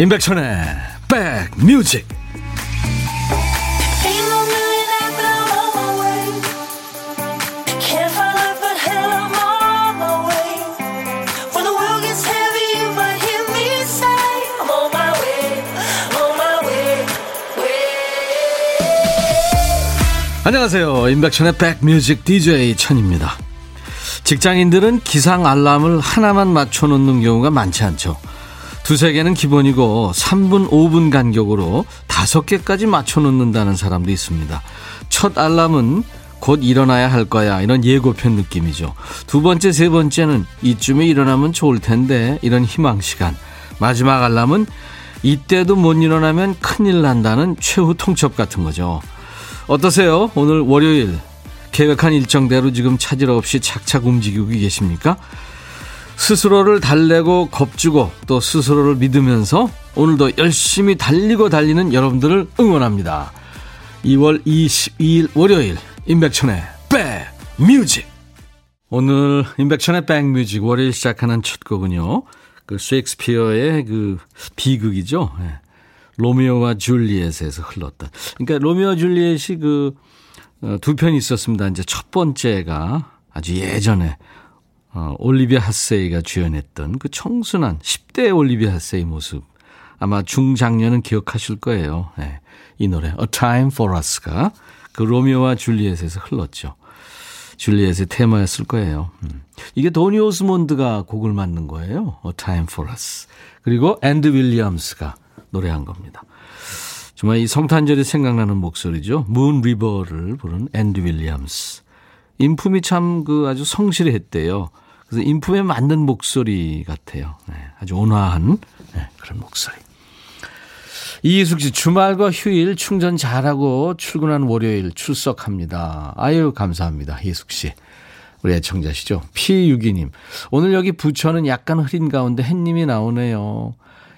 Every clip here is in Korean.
임백천의 백뮤직. 안녕하세요. 임백천의 백뮤직 DJ 천입니다. 직장인들은 기상 알람을 하나만 맞춰놓는 경우가 많지 않죠 두세 개는 기본이고 3분, 5분 간격으로 다섯 개까지 맞춰 놓는다는 사람도 있습니다. 첫 알람은 곧 일어나야 할 거야. 이런 예고편 느낌이죠. 두 번째, 세 번째는 이쯤에 일어나면 좋을 텐데. 이런 희망 시간. 마지막 알람은 이때도 못 일어나면 큰일 난다는 최후 통첩 같은 거죠. 어떠세요? 오늘 월요일 계획한 일정대로 지금 차질 없이 착착 움직이고 계십니까? 스스로를 달래고 겁주고 또 스스로를 믿으면서 오늘도 열심히 달리고 달리는 여러분들을 응원합니다. 2월 22일 월요일 임백천의 백뮤직 오늘 임백천의 백뮤직 월요일 시작하는 첫 곡은요. 그 셰익스피어의 그 비극이죠. 네. 로미오와 줄리엣에서 흘렀던. 그러니까 로미오와 줄리엣이 그두 어, 편이 있었습니다. 이제 첫 번째가 아주 예전에 어, 올리비아 하세이가 주연했던 그 청순한 10대 올리비아 하세이 모습 아마 중장년은 기억하실 거예요. 네. 이 노래 A Time for Us가 그 로미오와 줄리엣에서 흘렀죠. 줄리엣의 테마였을 거예요. 음. 이게 도니 오스몬드가 곡을 만든 거예요. A Time for Us. 그리고 앤디 윌리엄스가 노래한 겁니다. 정말 이 성탄절이 생각나는 목소리죠. Moon River를 부른 앤디 윌리엄스. 인품이 참 그 아주 성실했대요. 그래서 인품에 맞는 목소리 같아요. 네, 아주 온화한 네, 그런 목소리. 이희숙 씨, 주말과 휴일 충전 잘하고 출근한 월요일 출석합니다. 아유, 감사합니다. 이희숙 씨. 우리 애청자시죠? P62님. 오늘 여기 부천은 약간 흐린 가운데 햇님이 나오네요.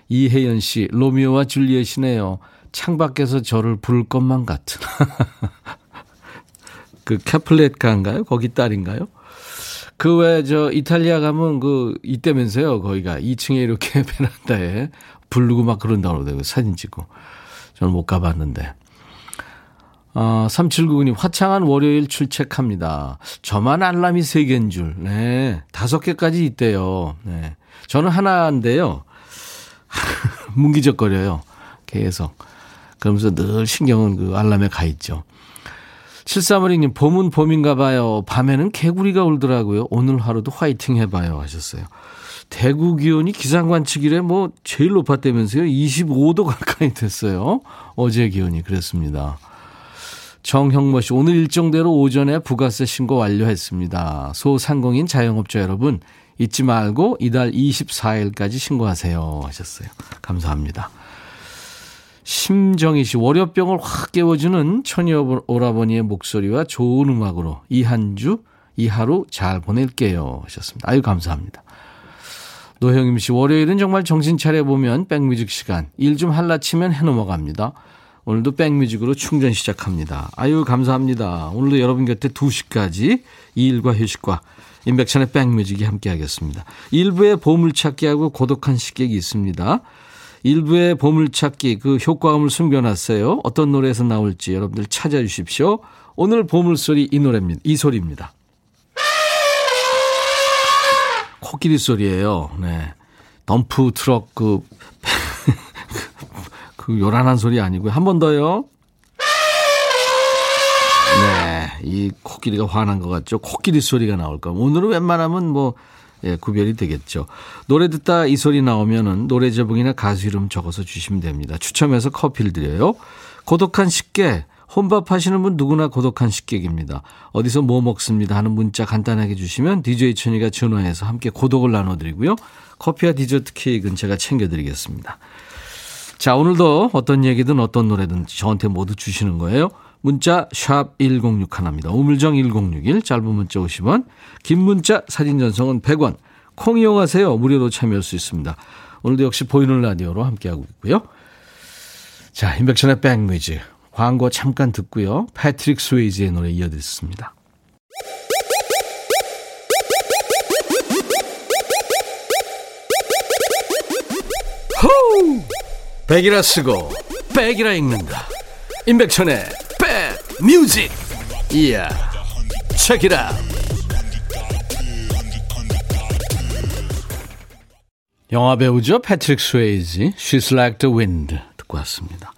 이혜연 씨, 로미오와 줄리엣이네요. 창밖에서 저를 부를 것만 같은. 그 캐플렛 가인가요? 거기 딸인가요? 그 외 저 이탈리아 가면 그 이때면서요. 거기가 2층에 이렇게 베란다에 부르고 막 그런다고 그러더라고요. 사진 찍고. 저는 못 가봤는데. 아, 3799님, 화창한 월요일 출첵합니다. 저만 알람이 3개인 줄. 네. 5개까지 있대요. 네. 저는 하나인데요. 뭉기적거려요. 계속. 그러면서 늘 신경은 그 알람에 가 있죠. 7352님, 봄은 봄인가 봐요. 밤에는 개구리가 울더라고요. 오늘 하루도 화이팅 해봐요. 하셨어요. 대구 기온이 기상관측일에 뭐 제일 높았다면서요. 25도 가까이 됐어요. 어제 기온이 그랬습니다. 정형모 씨, 오늘 일정대로 오전에 부가세 신고 완료했습니다. 소상공인 자영업자 여러분, 잊지 말고 이달 24일까지 신고하세요. 하셨어요. 감사합니다. 심정희 씨, 월요병을 확 깨워주는 처녀 오라버니의 목소리와 좋은 음악으로 이한 주, 이 하루 잘 보낼게요. 하셨습니다. 아유, 감사합니다. 노형임 씨, 월요일은 정말 정신 차려 보면 백뮤직 시간. 일 좀 할라 치면 해 넘어갑니다. 오늘도 백뮤직으로 충전 시작합니다. 아유, 감사합니다. 오늘도 여러분 곁에 2시까지 이 일과 휴식과 인백천의 백뮤직이 함께 하겠습니다. 일부에 보물찾기하고 고독한 식객이 있습니다. 일부의 보물찾기 그 효과음을 숨겨놨어요. 어떤 노래에서 나올지 여러분들 찾아주십시오. 오늘 보물소리 이 노래입니다. 이 소리입니다. 코끼리 소리예요. 네. 덤프 트럭 그, 그 요란한 소리 아니고요. 한 번 더요. 네. 이 코끼리가 화난 것 같죠? 코끼리 소리가 나올 겁니다. 오늘은 웬만하면 뭐 예, 구별이 되겠죠. 노래 듣다 이 소리 나오면은 노래 제목이나 가수 이름 적어서 주시면 됩니다. 추첨해서 커피를 드려요. 고독한 식객. 혼밥 하시는 분 누구나 고독한 식객입니다. 어디서 뭐 먹습니다 하는 문자 간단하게 주시면 DJ 천이가 전화해서 함께 고독을 나눠드리고요. 커피와 디저트 케이크는 제가 챙겨드리겠습니다. 자, 오늘도 어떤 얘기든 어떤 노래든 저한테 모두 주시는 거예요. 문자 샵 1061입니다. 우물정 1061 짧은 문자 50원 긴 문자 사진 전송은 100원 콩 이용하세요. 무료로 참여할 수 있습니다. 오늘도 역시 보이는 라디오로 함께하고 있고요. 자 임백천의 백뮤직 광고 잠깐 듣고요. 패트릭 스웨이즈의 노래 이어드렸습니다. 호우! 백이라 쓰고 백이라 읽는다 임백천의 백뮤직. 이야 책이라 영화 배우죠? 패트릭 스웨이지 She's Like the Wind 듣고 왔습니다.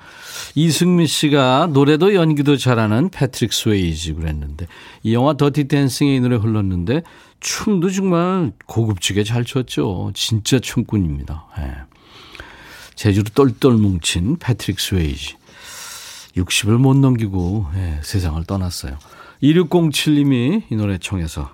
이승미 씨가 노래도 연기도 잘하는 패트릭 스웨이지 그랬는데 이 영화 Dirty Dancing의 이 노래 흘렀는데 춤도 정말 고급지게 잘 췄죠. 진짜 춤꾼입니다. 네. 재주로 똘똘 뭉친 패트릭 스웨이지. 60을 못 넘기고 예, 세상을 떠났어요. 2607님이 이 노래 청해서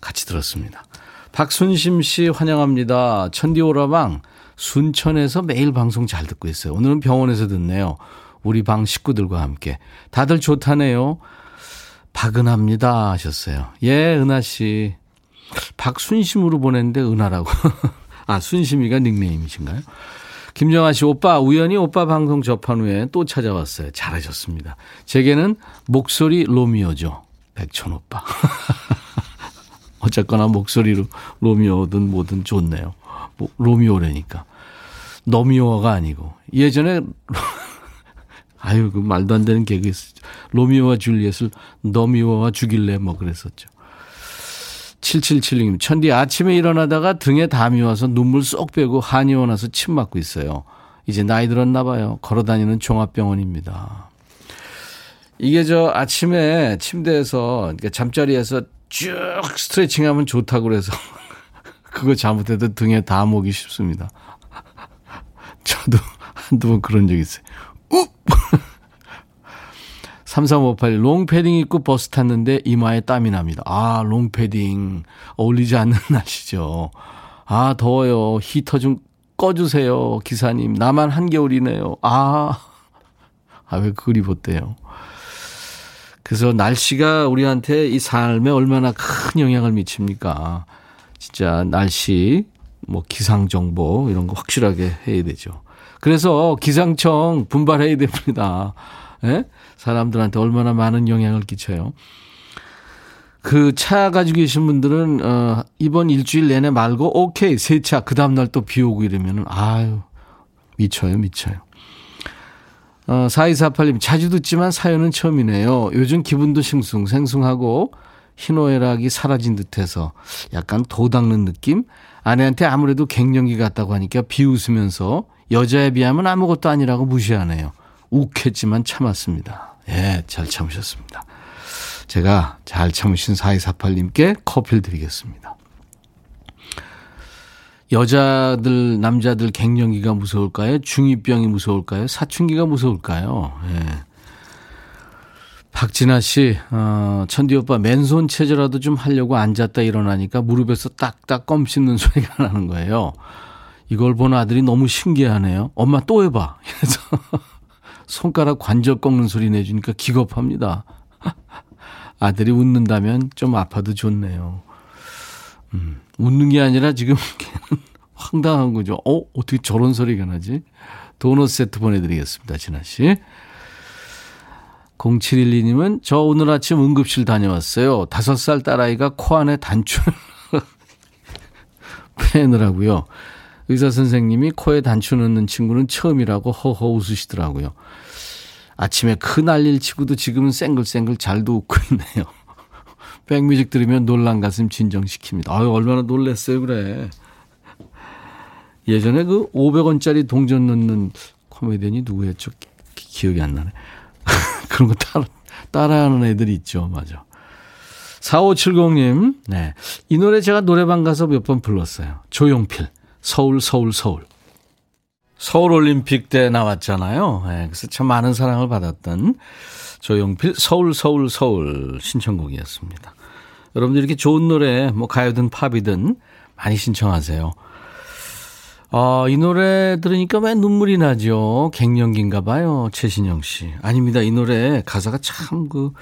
같이 들었습니다. 박순심 씨 환영합니다. 천디오라방 순천에서 매일 방송 잘 듣고 있어요. 오늘은 병원에서 듣네요. 우리 방 식구들과 함께. 다들 좋다네요. 박은합니다 하셨어요. 예, 은하 씨. 박순심으로 보냈는데 은하라고. 아, 순심이가 닉네임이신가요? 김정아 씨, 오빠, 우연히 오빠 방송 접한 후에 또 찾아왔어요. 잘하셨습니다. 제게는 목소리 로미오죠. 백천 오빠. 어쨌거나 목소리로 로미오든 뭐든 좋네요. 뭐, 로미오라니까. 너미오가 아니고. 예전에, 아유, 그 말도 안 되는 개그 있었죠. 로미오와 줄리엣을 너미오와 죽일래 뭐 그랬었죠. 7776님, 천디 아침에 일어나다가 등에 담이 와서 눈물 쏙 빼고 한의원 와서 침 맞고 있어요. 이제 나이 들었나 봐요. 걸어 다니는 종합병원입니다. 이게 저 아침에 침대에서, 그러니까 잠자리에서 쭉 스트레칭 하면 좋다고 그래서 그거 잘못해도 등에 담 오기 쉽습니다. 저도 한두 번 그런 적 있어요. 욱! 3358 롱패딩 입고 버스 탔는데 이마에 땀이 납니다. 아, 롱패딩 어울리지 않는 날씨죠. 아, 더워요. 히터 좀 꺼주세요. 기사님. 나만 한겨울이네요. 아, 아, 왜 그걸 입었대요? 그래서 날씨가 우리한테 이 삶에 얼마나 큰 영향을 미칩니까? 진짜 날씨, 뭐 기상정보 이런 거 확실하게 해야 되죠. 그래서 기상청 분발해야 됩니다. 예? 사람들한테 얼마나 많은 영향을 끼쳐요. 그 차 가지고 계신 분들은 어 이번 일주일 내내 말고 오케이 세차 그 다음 날 또 비 오고 이러면은 아유 미쳐요 미쳐요. 어 4248님 자주 듣지만 사연은 처음이네요. 요즘 기분도 싱숭 생숭하고 희노애락이 사라진 듯해서 약간 도 닦는 느낌? 아내한테 아무래도 갱년기 같다고 하니까 비웃으면서 여자에 비하면 아무것도 아니라고 무시하네요. 욱했지만 참았습니다. 예, 잘 참으셨습니다. 제가 잘 참으신 4248님께 커피를 드리겠습니다. 여자들, 남자들 갱년기가 무서울까요? 중2병이 무서울까요? 사춘기가 무서울까요? 예. 박진아 씨, 어, 천디 오빠 맨손 체조라도 좀 하려고 앉았다 일어나니까 무릎에서 딱딱 껌 씹는 소리가 나는 거예요. 이걸 본 아들이 너무 신기하네요. 엄마 또 해봐. 그래서 손가락 관절 꺾는 소리 내주니까 기겁합니다. 아들이 웃는다면 좀 아파도 좋네요. 음, 웃는 게 아니라 지금 황당한 거죠. 어, 어떻게 저런 소리가 나지? 도넛 세트 보내드리겠습니다, 진아 씨. 0712님은 저 오늘 아침 응급실 다녀왔어요. 다섯 살 딸아이가 코 안에 단추 빼느라고요. 의사 선생님이 코에 단추 넣는 친구는 처음이라고 허허 웃으시더라고요. 아침에 큰 난리를 치고도 지금은 쌩글쌩글 잘도 웃고 있네요. 백뮤직 들으면 놀란 가슴 진정시킵니다. 아유, 얼마나 놀랬어요, 그래. 예전에 그 500원짜리 동전 넣는 코미디언이 누구였죠? 기, 기억이 안 나네. 그런 거 따라, 따라하는 애들이 있죠. 맞아. 4570님, 네. 이 노래 제가 노래방 가서 몇 번 불렀어요. 조용필. 서울, 서울, 서울. 서울올림픽 때 나왔잖아요. 네, 그래서 참 많은 사랑을 받았던 조용필 서울, 서울, 서울 신청곡이었습니다. 여러분들 이렇게 좋은 노래, 뭐 가요든 팝이든 많이 신청하세요. 아, 이 노래 들으니까 왜 눈물이 나죠? 갱년기인가 봐요. 최신영 씨. 아닙니다. 이 노래 가사가 참 그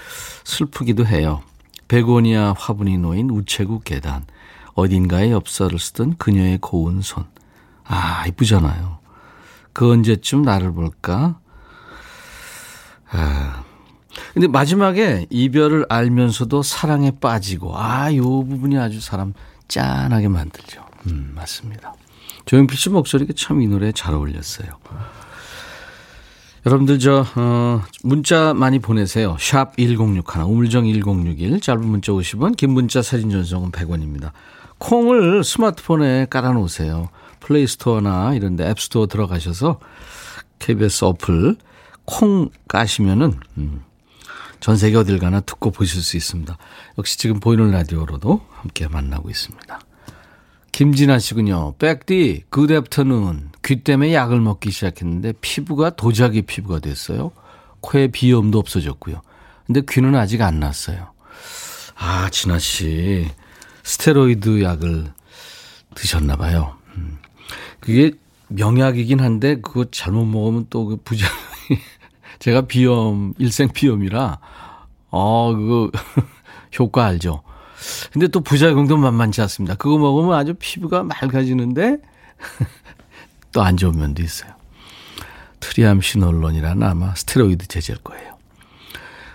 슬프기도 해요. 베고니아 화분이 놓인 우체국 계단. 어딘가에 엽서를 쓰던 그녀의 고운 손. 아, 이쁘잖아요. 그 언제쯤 나를 볼까? 아. 근데 마지막에 이별을 알면서도 사랑에 빠지고, 아, 요 부분이 아주 사람 짠하게 만들죠. 음, 맞습니다. 조용필 씨 목소리가 참 이 노래에 잘 어울렸어요. 여러분들 저 어, 문자 많이 보내세요. 샵 1061, 우물정 1061, 짧은 문자 50원, 긴 문자 사진 전송은 100원입니다. 콩을 스마트폰에 깔아놓으세요. 플레이스토어나 이런 데 앱스토어 들어가셔서 KBS 어플 콩 까시면은 음, 전 세계 어딜 가나 듣고 보실 수 있습니다. 역시 지금 보이는 라디오로도 함께 만나고 있습니다. 김진아 씨군요. 백디, good afternoon. 귀 때문에 약을 먹기 시작했는데 피부가 도자기 피부가 됐어요. 코에 비염도 없어졌고요. 근데 귀는 아직 안 났어요. 아, 진아 씨. 스테로이드 약을 드셨나 봐요. 음. 그게 명약이긴 한데 그거 잘못 먹으면 또 그 부작용이 제가 비염 일생 비염이라 어 그거 효과 알죠. 근데 또 부작용도 만만치 않습니다. 그거 먹으면 아주 피부가 맑아지는데 또 안 좋은 면도 있어요. 트리암시놀론이라는 아마 스테로이드 제제일 거예요.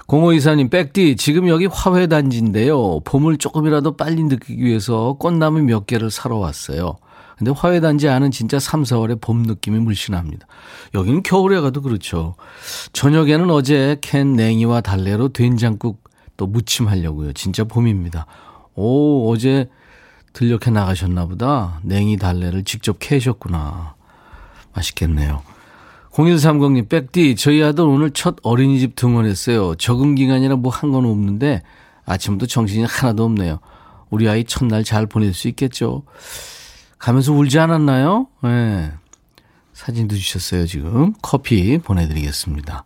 공호 이사님, 백디, 지금 여기 화훼 단지인데요. 봄을 조금이라도 빨리 느끼기 위해서 꽃나무 몇 개를 사러 왔어요. 근데 화훼단지 안은 진짜 3, 4월에 봄 느낌이 물씬합니다. 여기는 겨울에 가도 그렇죠. 저녁에는 어제 캔 냉이와 달래로 된장국 또 무침 하려고요. 진짜 봄입니다. 오, 어제 들녘에 나가셨나 보다. 냉이 달래를 직접 캐셨구나. 맛있겠네요. 0130님, 백디, 저희 아들 오늘 첫 어린이집 등원했어요. 적응 기간이라 뭐 한 건 없는데 아침부터 정신이 하나도 없네요. 우리 아이 첫날 잘 보낼 수 있겠죠? 가면서 울지 않았나요? 예. 네. 사진도 주셨어요, 지금. 커피 보내드리겠습니다.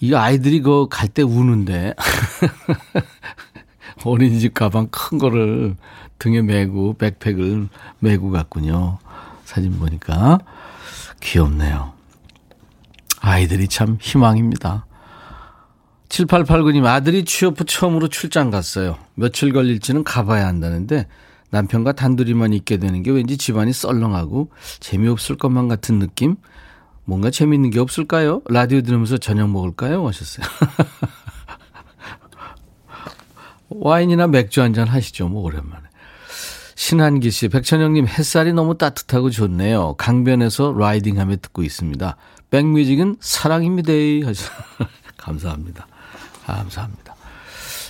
이 아이들이 그 갈 때 우는데 어린이집 가방 큰 거를 등에 메고 백팩을 메고 갔군요. 사진 보니까 귀엽네요. 아이들이 참 희망입니다. 7889님 아들이 취업 후 처음으로 출장 갔어요. 며칠 걸릴지는 가봐야 한다는데 남편과 단둘이만 있게 되는 게 왠지 집안이 썰렁하고 재미없을 것만 같은 느낌? 뭔가 재밌는 게 없을까요? 라디오 들으면서 저녁 먹을까요? 하셨어요. 와인이나 맥주 한 잔 하시죠. 뭐 오랜만에. 신한기 씨, 백천영님 햇살이 너무 따뜻하고 좋네요. 강변에서 라이딩하며 듣고 있습니다. 백뮤직은 사랑입니다. 하셔. 감사합니다. 감사합니다.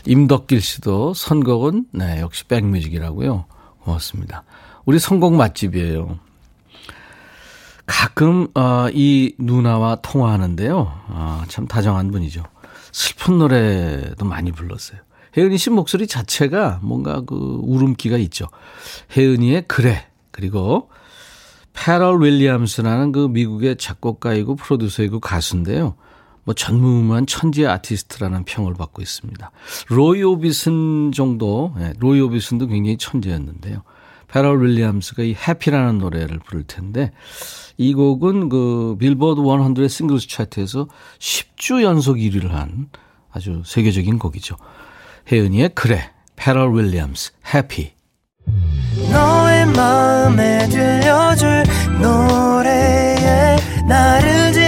임덕길 씨도 선곡은 네 역시 백뮤직이라고요. 고맙습니다. 우리 선곡 맛집이에요. 가끔 어, 이 누나와 통화하는데요. 아, 참 다정한 분이죠. 슬픈 노래도 많이 불렀어요. 혜은이 씨 목소리 자체가 뭔가 그 울음기가 있죠. 혜은이의 그래 그리고 패럴 윌리엄스라는 그 미국의 작곡가이고 프로듀서이고 가수인데요. 뭐 전무후무한 천재 아티스트라는 평을 받고 있습니다. 로이 오비슨 정도, 네, 로이 오비슨도 굉장히 천재였는데요. 패럴 윌리엄스가 이 Happy라는 노래를 부를 텐데 이 곡은 그 빌보드 100 singles 차트에서 10주 연속 1위를 한 아주 세계적인 곡이죠. 혜은이의 그래, 패럴 윌리엄스, 해피. 너의 마음에 들려줄 노래에 나를 지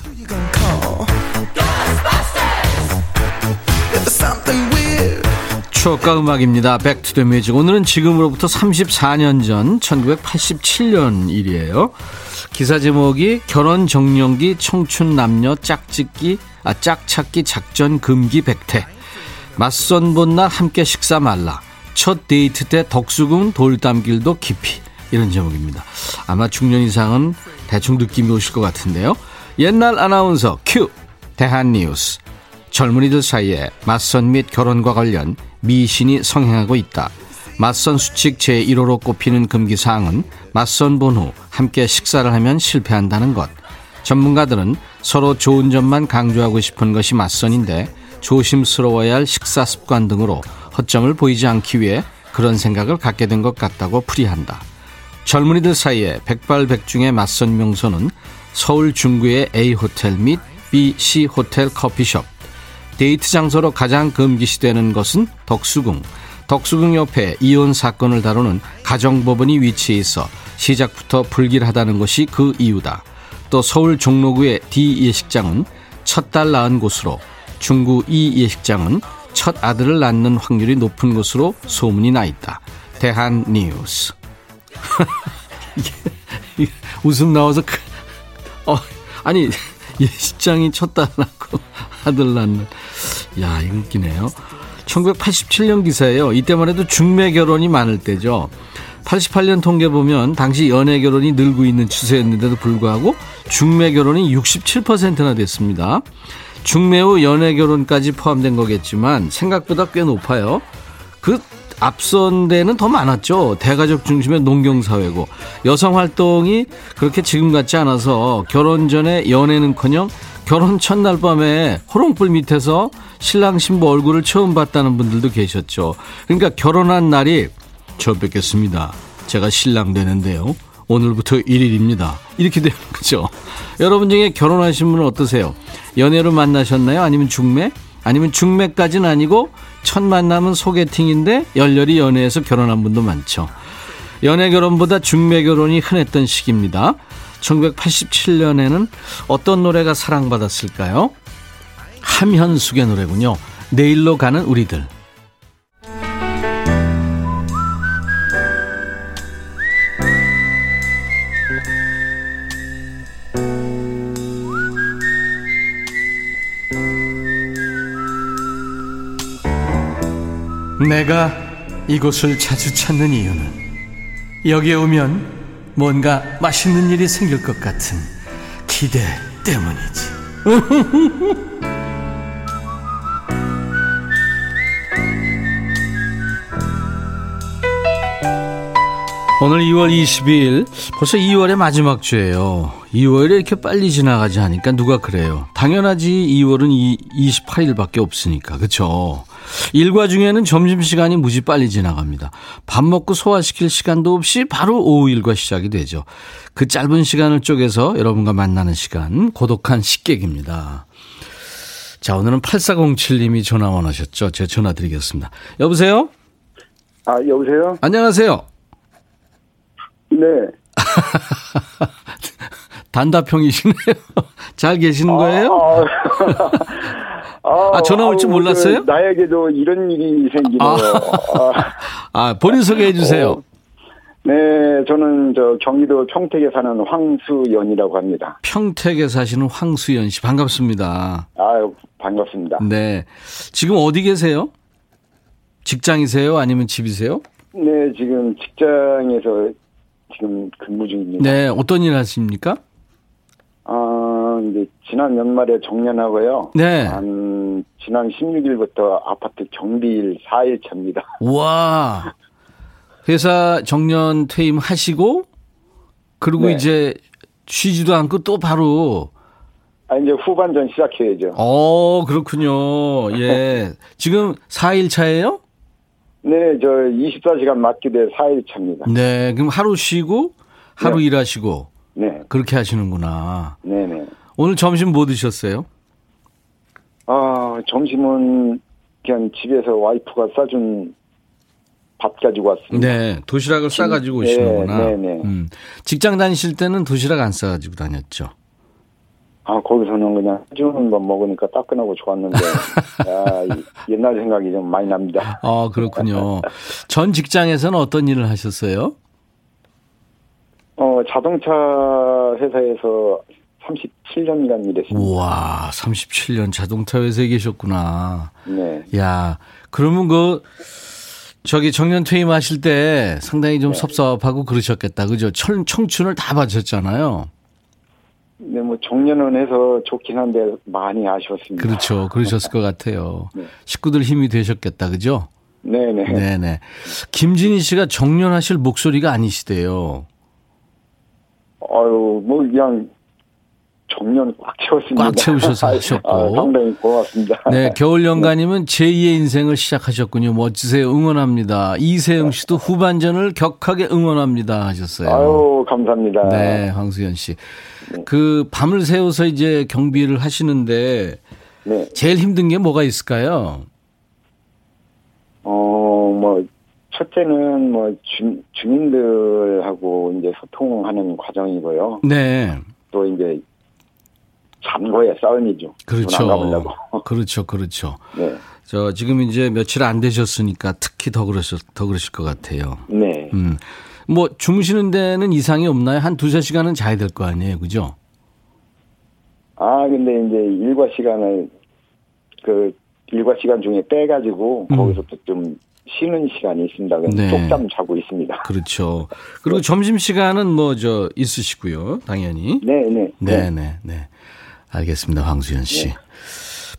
추억과 음악입니다. The music. 오늘은 지금으로부터 34년 전 1987년 일이에요. 기사 제목이 결혼 정년기 청춘 남녀 짝짓기 아 짝찾기 작전 금기 백태 맞선 본날 함께 식사 말라 첫 데이트 때 덕수궁 돌담길도 깊이 이런 제목입니다. 아마 중년 이상은 대충 느낌이 오실 것 같은데요. 옛날 아나운서 큐 대한 뉴스 젊은이들 사이에 맞선 및 결혼과 관련 미신이 성행하고 있다. 맞선 수칙 제1호로 꼽히는 금기사항은 맞선 본 후 함께 식사를 하면 실패한다는 것. 전문가들은 서로 좋은 점만 강조하고 싶은 것이 맞선인데 조심스러워야 할 식사 습관 등으로 허점을 보이지 않기 위해 그런 생각을 갖게 된 것 같다고 풀이한다. 젊은이들 사이에 백발백중의 맞선 명소는 서울 중구의 A호텔 및 B, C 호텔 커피숍. 데이트 장소로 가장 금기시되는 것은 덕수궁. 덕수궁 옆에 이혼 사건을 다루는 가정법원이 위치해 있어 시작부터 불길하다는 것이 그 이유다. 또 서울 종로구의 D 예식장은 첫 딸 낳은 곳으로 중구 E 예식장은 첫 아들을 낳는 확률이 높은 것으로 소문이 나 있다. 대한 뉴스. 웃음 나와서 그, 어 아니 예식장이 첫딸 낳고 아들 낳는 야 이거 웃기네요. 1987년 기사예요. 이때만 해도 중매 결혼이 많을 때죠. 88년 통계 보면 당시 연애 결혼이 늘고 있는 추세였는데도 불구하고 중매 결혼이 67%나 됐습니다. 중매 후 연애 결혼까지 포함된 거겠지만 생각보다 꽤 높아요. 그 앞선 데는 더 많았죠. 대가족 중심의 농경사회고 여성 활동이 그렇게 지금 같지 않아서 결혼 전에 연애는커녕 결혼 첫날 밤에 호롱불 밑에서 신랑 신부 얼굴을 처음 봤다는 분들도 계셨죠. 그러니까 결혼한 날이 처음 뵙겠습니다. 제가 신랑 되는데요. 오늘부터 1일입니다. 이렇게 되는 거죠. 여러분 중에 결혼하신 분은 어떠세요? 연애로 만나셨나요? 아니면 중매? 아니면 중매까지는 아니고 첫 만남은 소개팅인데 열렬히 연애해서 결혼한 분도 많죠. 연애 결혼보다 중매 결혼이 흔했던 시기입니다. 1987년에는 어떤 노래가 사랑받았을까요? 함현숙의 노래군요. 내일로 가는 우리들. 내가 이곳을 자주 찾는 이유는 여기에 오면 뭔가 맛있는 일이 생길 것 같은 기대 때문이지. 오늘 2월 22일 벌써 2월의 마지막 주예요. 2월이 이렇게 빨리 지나가지 하니까 누가 그래요. 당연하지 2월은 28일밖에 없으니까 그렇죠. 일과 중에는 점심시간이 무지 빨리 지나갑니다. 밥 먹고 소화시킬 시간도 없이 바로 오후 일과 시작이 되죠. 그 짧은 시간을 쪼개서 여러분과 만나는 시간, 고독한 식객입니다. 자, 오늘은 8407님이 전화 원하셨죠? 제가 전화 드리겠습니다. 여보세요? 아, 여보세요? 안녕하세요? 네. 단답형이시네요. 잘 계시는 거예요? 아, 아, 아 전화 올 줄 몰랐어요? 나에게도 이런 일이 생기네요. 아, 아 본인 소개해 주세요. 어, 네, 저는 저 경기도 평택에 사는 황수연이라고 합니다. 평택에 사시는 황수연 씨 반갑습니다. 아, 반갑습니다. 네. 지금 어디 계세요? 직장이세요? 아니면 집이세요? 네, 지금 직장에서 지금 근무 중입니다. 네, 어떤 일 하십니까? 아, 이제 지난 연말에 정년하고요. 네. 한 지난 16일부터 아파트 경비일 4일 차입니다. 와. 회사 정년 퇴임하시고 그리고 네. 이제 쉬지도 않고 또 바로 아 이제 후반전 시작해야죠. 어, 그렇군요. 예. 지금 4일 차예요? 네, 저 24시간 맡기대 4일 차입니다. 네, 그럼 하루 쉬고 하루 네. 일하시고 네. 그렇게 하시는구나. 네, 네. 오늘 점심 뭐 드셨어요? 아, 점심은 그냥 집에서 와이프가 싸준 밥 가지고 왔습니다. 네, 도시락을 싸 가지고 오시는구나. 네, 네, 네. 음, 직장 다니실 때는 도시락 안 싸 가지고 다녔죠? 아, 거기서는 그냥 해주는 거 먹으니까 따끈하고 좋았는데, 야, 옛날 생각이 좀 많이 납니다. 아, 그렇군요. 전 직장에서는 어떤 일을 하셨어요? 어, 자동차 회사에서 37년간 일했습니다. 우와, 37년 자동차 회사에 계셨구나. 네. 야, 그러면 그, 저기 정년 퇴임하실 때 상당히 좀 네. 섭섭하고 그러셨겠다. 그죠? 청, 청춘을 다 바쳤잖아요. 네, 뭐 종료는 해서 좋긴 한데 많이 아쉬웠습니다. 그렇죠. 그러셨을 것 같아요. 네. 식구들 힘이 되셨겠다. 그죠? 네네. 네네. 김진희 씨가 정년하실 목소리가 아니시대요. 아유, 뭐 그냥 정년 꽉 채웠습니다. 꽉 채우셔서 하셨고. 아, 상당히 고맙습니다. 네, 겨울 연가님은 제2의 인생을 시작하셨군요. 멋지세요. 응원합니다. 이세영 씨도 후반전을 격하게 응원합니다. 하셨어요. 아유, 감사합니다. 네, 황수연 씨. 그 밤을 새워서 이제 경비를 하시는데 네. 제일 힘든 게 뭐가 있을까요? 어, 뭐, 첫째는 뭐, 주, 주민들하고 이제 소통하는 과정이고요. 네. 또 이제, 잔고의 싸움이죠. 그렇죠. 그렇죠. 그렇죠. 네. 저 지금 이제 며칠 안 되셨으니까 특히 더 그러실 더 그러실 것 같아요. 네. 음. 뭐 주무시는 데는 이상이 없나요? 한 두세 시간은 자야 될 거 아니에요. 그죠? 아, 근데 이제 일과 시간을, 그, 일과 시간 중에 빼 가지고, 음. 거기서 또좀 쉬는 시간이 있습니다. 네. 쪽잠 자고 있습니다. 그렇죠. 그리고 점심 시간은 뭐 저 있으시고요. 당연히. 네 네. 네, 네, 네. 알겠습니다. 황수연 씨.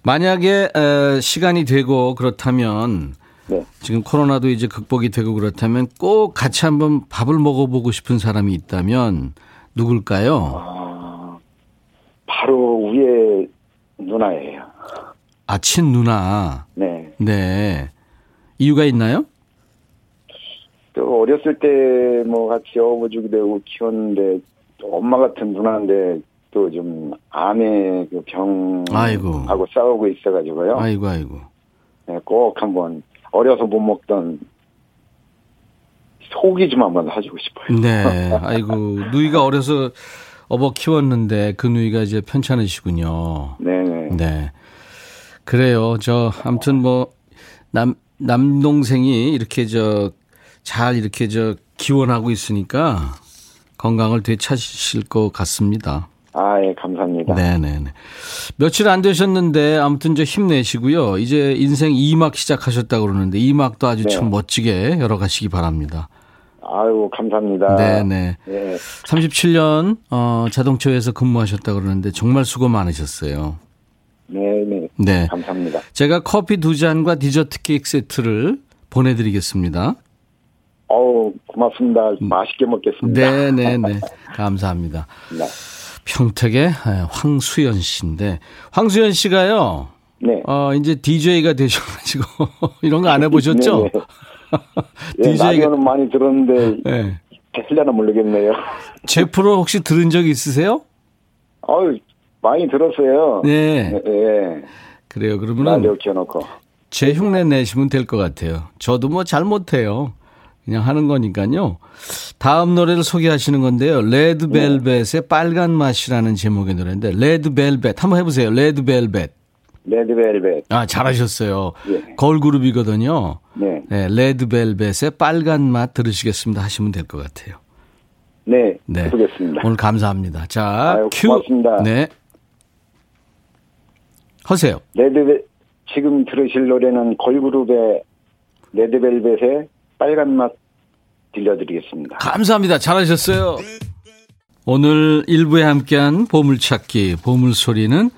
만약에 에, 시간이 되고 그렇다면 네. 지금 코로나도 이제 극복이 되고 그렇다면 꼭 같이 한번 밥을 먹어보고 싶은 사람이 있다면 누굴까요? 아, 바로 위에 누나예요. 아, 친 누나. 네. 네. 이유가 있나요? 또 어렸을 때 뭐 같이 어부주기 되고 키웠는데 또 엄마 같은 누나인데 또 좀 암의 그. 병하고 싸우고 있어가지고요. 아이고, 아이고. 네, 꼭 한번 어려서 못 먹던 소기 좀 한번 사주고 싶어요. 네. 아이고, 누이가 어려서 어버 키웠는데 그 누이가 이제 편찮으시군요. 네네. 네. 그래요. 저, 아무튼 뭐, 남, 남동생이 이렇게 저, 잘 이렇게 저, 기원하고 있으니까 건강을 되찾으실 것 같습니다. 아, 예, 감사합니다. 네네네. 며칠 안 되셨는데 아무튼 저 힘내시고요. 이제 인생 2막 시작하셨다고 그러는데 2막도 아주 네. 참 멋지게 열어가시기 바랍니다. 아유, 감사합니다. 네네. 예. 37년 어, 자동차회에서 근무하셨다고 그러는데 정말 수고 많으셨어요. 네네. 네. 감사합니다. 제가 커피 두 잔과 디저트 케이크 세트를 보내드리겠습니다. 어우, 고맙습니다. 맛있게 먹겠습니다. 네네네. 감사합니다. 네. 평택의 황수연 씨인데 황수연 씨가요. 네. 어, 이제 DJ가 되셔가지고 이런 거 안 해보셨죠? 네네. 예, 라디오는 많이 들었는데 네. 되려나 모르겠네요. 제 프로 혹시 들은 적 있으세요? 어유 많이 들었어요. 네. 예. 그래요. 라디오 그러면 켜놓고. 제 흉내 내시면 될 것 같아요. 저도 뭐 잘 못해요. 그냥 하는 거니까요. 다음 노래를 소개하시는 건데요. 레드벨벳의 빨간 맛이라는 제목의 노래인데 레드벨벳 한번 해보세요. 레드벨벳. 레드벨벳. 아 잘하셨어요. 예. 걸 그룹이거든요. 네. 네, 레드벨벳의 빨간 맛 들으시겠습니다 하시면 될 것 같아요. 네. 네. 해보겠습니다. 오늘 감사합니다. 자, 아유, 큐. 고맙습니다. 네. 하세요. 레드벨 지금 들으실 노래는 걸그룹의 레드벨벳의 빨간 맛 들려드리겠습니다. 감사합니다. 잘하셨어요. 오늘 일부에 함께한 보물찾기, 보물소리는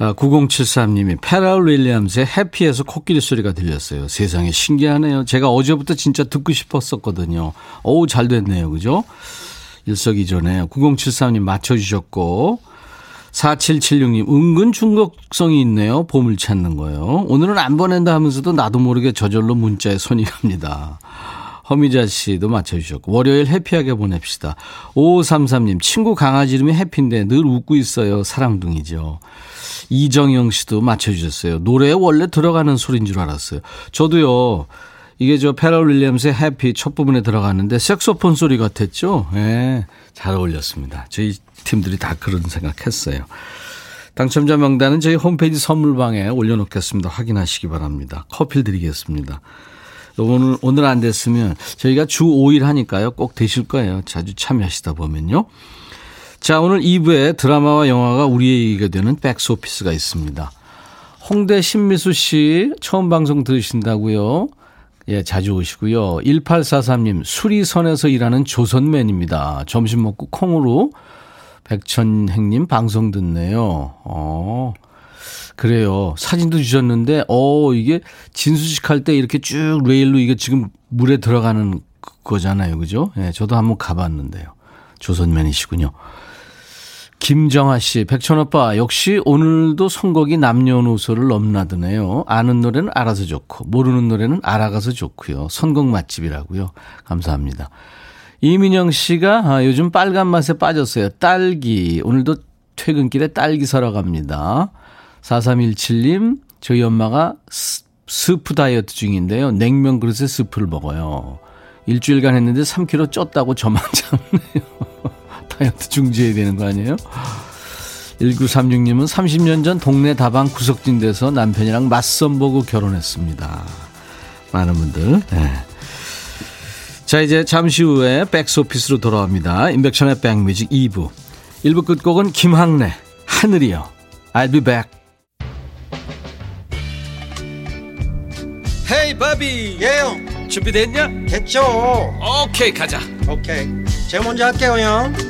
9073님이 페럴 윌리엄스의 해피에서 코끼리 소리가 들렸어요. 세상에 신기하네요. 제가 어제부터 진짜 듣고 싶었었거든요. 어우, 잘 됐네요. 그죠? 일석이조네요. 9073님 맞춰주셨고, 4776님, 은근 중독성이 있네요. 보물 찾는 거요. 오늘은 안 보낸다 하면서도 나도 모르게 저절로 문자에 손이 갑니다. 허미자 씨도 맞춰주셨고, 월요일 해피하게 보냅시다. 5533님, 친구 강아지 이름이 해피인데 늘 웃고 있어요. 사랑둥이죠. 이정영 씨도 맞춰주셨어요. 노래에 원래 들어가는 소리인 줄 알았어요. 저도요, 이게 저 페럴 윌리엄스의 해피 첫 부분에 들어갔는데 색소폰 소리 같았죠? 예, 잘 어울렸습니다. 저희 팀들이 다 그런 생각했어요. 당첨자 명단은 저희 홈페이지 선물방에 올려놓겠습니다. 확인하시기 바랍니다. 커피 드리겠습니다. 오늘, 오늘 안 됐으면 저희가 주 5일 하니까요. 꼭 되실 거예요. 자주 참여하시다 보면요. 자, 오늘 2부에 드라마와 영화가 우리의 얘기가 되는 백스오피스가 있습니다. 홍대 신미수 씨 처음 방송 들으신다고요? 예, 자주 오시고요. 1843님, 수리선에서 일하는 조선맨입니다. 점심 먹고 콩으로 백천행님 방송 듣네요. 어, 그래요. 사진도 주셨는데, 어, 이게 진수식 할 때 이렇게 쭉 레일로 이게 지금 물에 들어가는 거잖아요. 그죠? 예, 저도 한번 가봤는데요. 조선면이시군요. 김정아 씨, 백천 오빠, 역시 오늘도 선곡이 남녀노소를 넘나드네요. 아는 노래는 알아서 좋고, 모르는 노래는 알아가서 좋고요. 선곡 맛집이라고요. 감사합니다. 이민영 씨가 아, 요즘 빨간 맛에 빠졌어요. 딸기. 오늘도 퇴근길에 딸기 사러 갑니다. 4317님, 저희 엄마가 스프 다이어트 중인데요. 냉면 그릇에 스프를 먹어요. 일주일간 했는데 3kg 쪘다고 저만 참네요. 다이어트 중지해야 되는 거 아니에요? 1936님은 30년 전 동네 다방 구석진돼서 남편이랑 맞선 보고 결혼했습니다. 많은 분들. 네. 자, 이제 잠시 후에 백스오피스로 돌아옵니다. 인백션의 백뮤직 2부. 1부 끝곡은 김학래, 하늘이요. I'll be back. 헤이 바비 예영 준비됐냐? 됐죠 오케이 가자 오케이 제가 먼저 할게요 형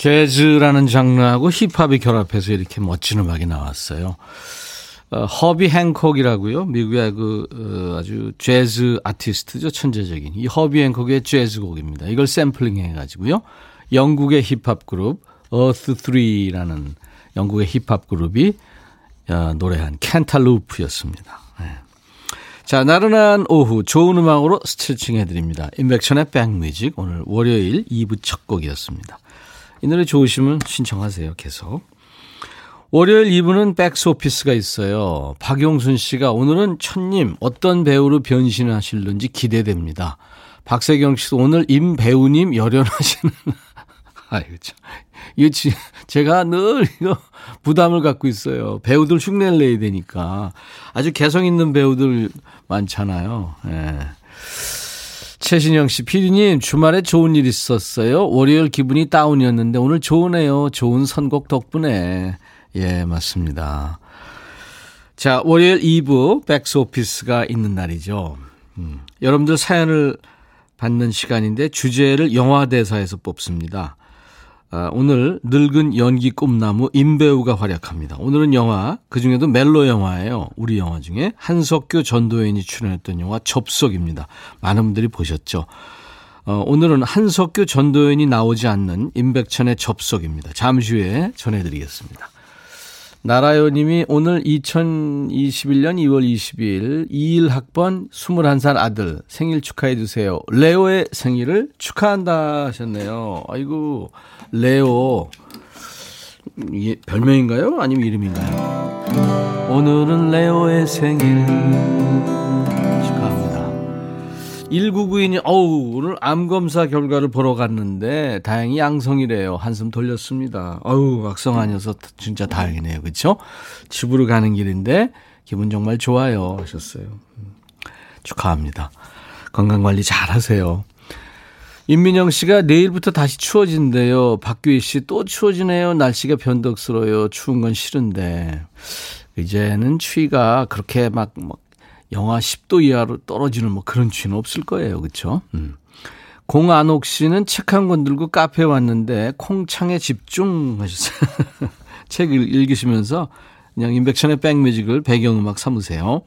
재즈라는 장르하고 힙합이 결합해서 이렇게 멋진 음악이 나왔어요. 어, 허비 행콕이라고요. 미국의 그 어, 아주 재즈 아티스트죠. 천재적인 이 허비 행콕의 재즈곡입니다. 이걸 샘플링 해 가지고요. 영국의 힙합 그룹 Earth 3라는 영국의 힙합 그룹이 어, 노래한 캔탈루프였습니다. 네. 자, 나른한 오후 좋은 음악으로 스트레칭 해드립니다. 인백션의 백뮤직 오늘 월요일 2부 첫 곡이었습니다. 이 노래 좋으시면 신청하세요. 계속. 월요일 2부는 백스오피스가 있어요. 박용순 씨가 오늘은 천님 어떤 배우로 변신하실는지 기대됩니다. 박세경 씨도 오늘 임 배우님 열연하시는 아이고 참. 이거 제가 늘 이거 부담을 갖고 있어요. 배우들 흉내를 내야 되니까. 아주 개성 있는 배우들 많잖아요. 예. 최신영 씨, 피디님, 주말에 좋은 일 있었어요? 월요일 기분이 다운이었는데 오늘 좋으네요. 좋은 선곡 덕분에. 예, 맞습니다. 자, 월요일 2부 백스 오피스가 있는 날이죠. 음, 여러분들 사연을 받는 시간인데 주제를 영화 대사에서 뽑습니다. 아, 오늘 늙은 연기 꿈나무 임배우가 활약합니다. 오늘은 영화, 그 중에도 멜로 영화예요. 우리 영화 중에 한석규 전도연이 출연했던 영화 접속입니다. 많은 분들이 보셨죠. 어, 오늘은 한석규 전도연이 나오지 않는 임백천의 접속입니다. 잠시 후에 전해드리겠습니다. 나라요님이 오늘 2021년 2월 22일 2일 학번 21살 아들 생일 축하해 주세요. 레오의 생일을 축하한다 하셨네요. 아이고 레오 이게 별명인가요? 아니면 이름인가요? 오늘은 레오의 생일 축하합니다. 1992님, 어우, 오늘 암검사 결과를 보러 갔는데, 다행히 양성이래요. 한숨 돌렸습니다. 어우, 악성 아니어서 진짜 다행이네요. 그쵸? 집으로 가는 길인데, 기분 정말 좋아요. 하셨어요. 음, 축하합니다. 건강관리 잘 하세요. 임민영 씨가 내일부터 다시 추워진대요. 박규희 씨 또 추워지네요. 날씨가 변덕스러워요. 추운 건 싫은데. 이제는 추위가 그렇게 막, 막 영하 10도 이하로 떨어지는 뭐 그런 추위는 없을 거예요. 그렇죠? 음. 공안옥 씨는 책 한 권 들고 카페에 왔는데 콩창에 집중하셨어요. 책 읽으시면서 그냥 인백션의 백뮤직을 배경음악 삼으세요.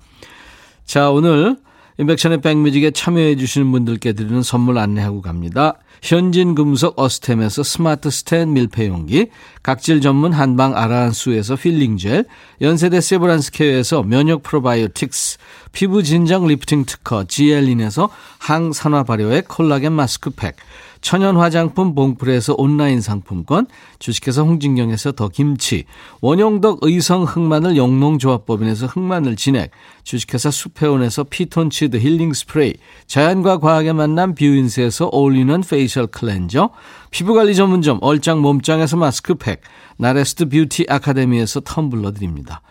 자, 오늘 인백션의 백뮤직에 참여해 주시는 분들께 드리는 선물 안내하고 갑니다. 현진금속 어스템에서 스마트 스탠 밀폐용기, 각질 전문 한방 아라한수에서 필링젤, 연세대 세브란스케어에서 면역 프로바이오틱스, 피부 진정 리프팅 특허 지엘린에서 항산화 발효의 콜라겐 마스크팩, 천연 화장품 봉프에서 온라인 상품권, 주식회사 홍진경에서 더 김치, 원용덕 의성 흑마늘 영농조합법인에서 흑마늘 진액, 주식회사 수페온에서 피톤치드 힐링 스프레이, 자연과 과학의 만남 뷰인스에서 어울리는 facial cleanser, 피부관리 전문점 얼짱 몸짱에서 마스크팩, 나레스트 뷰티 아카데미에서 텀블러 드립니다.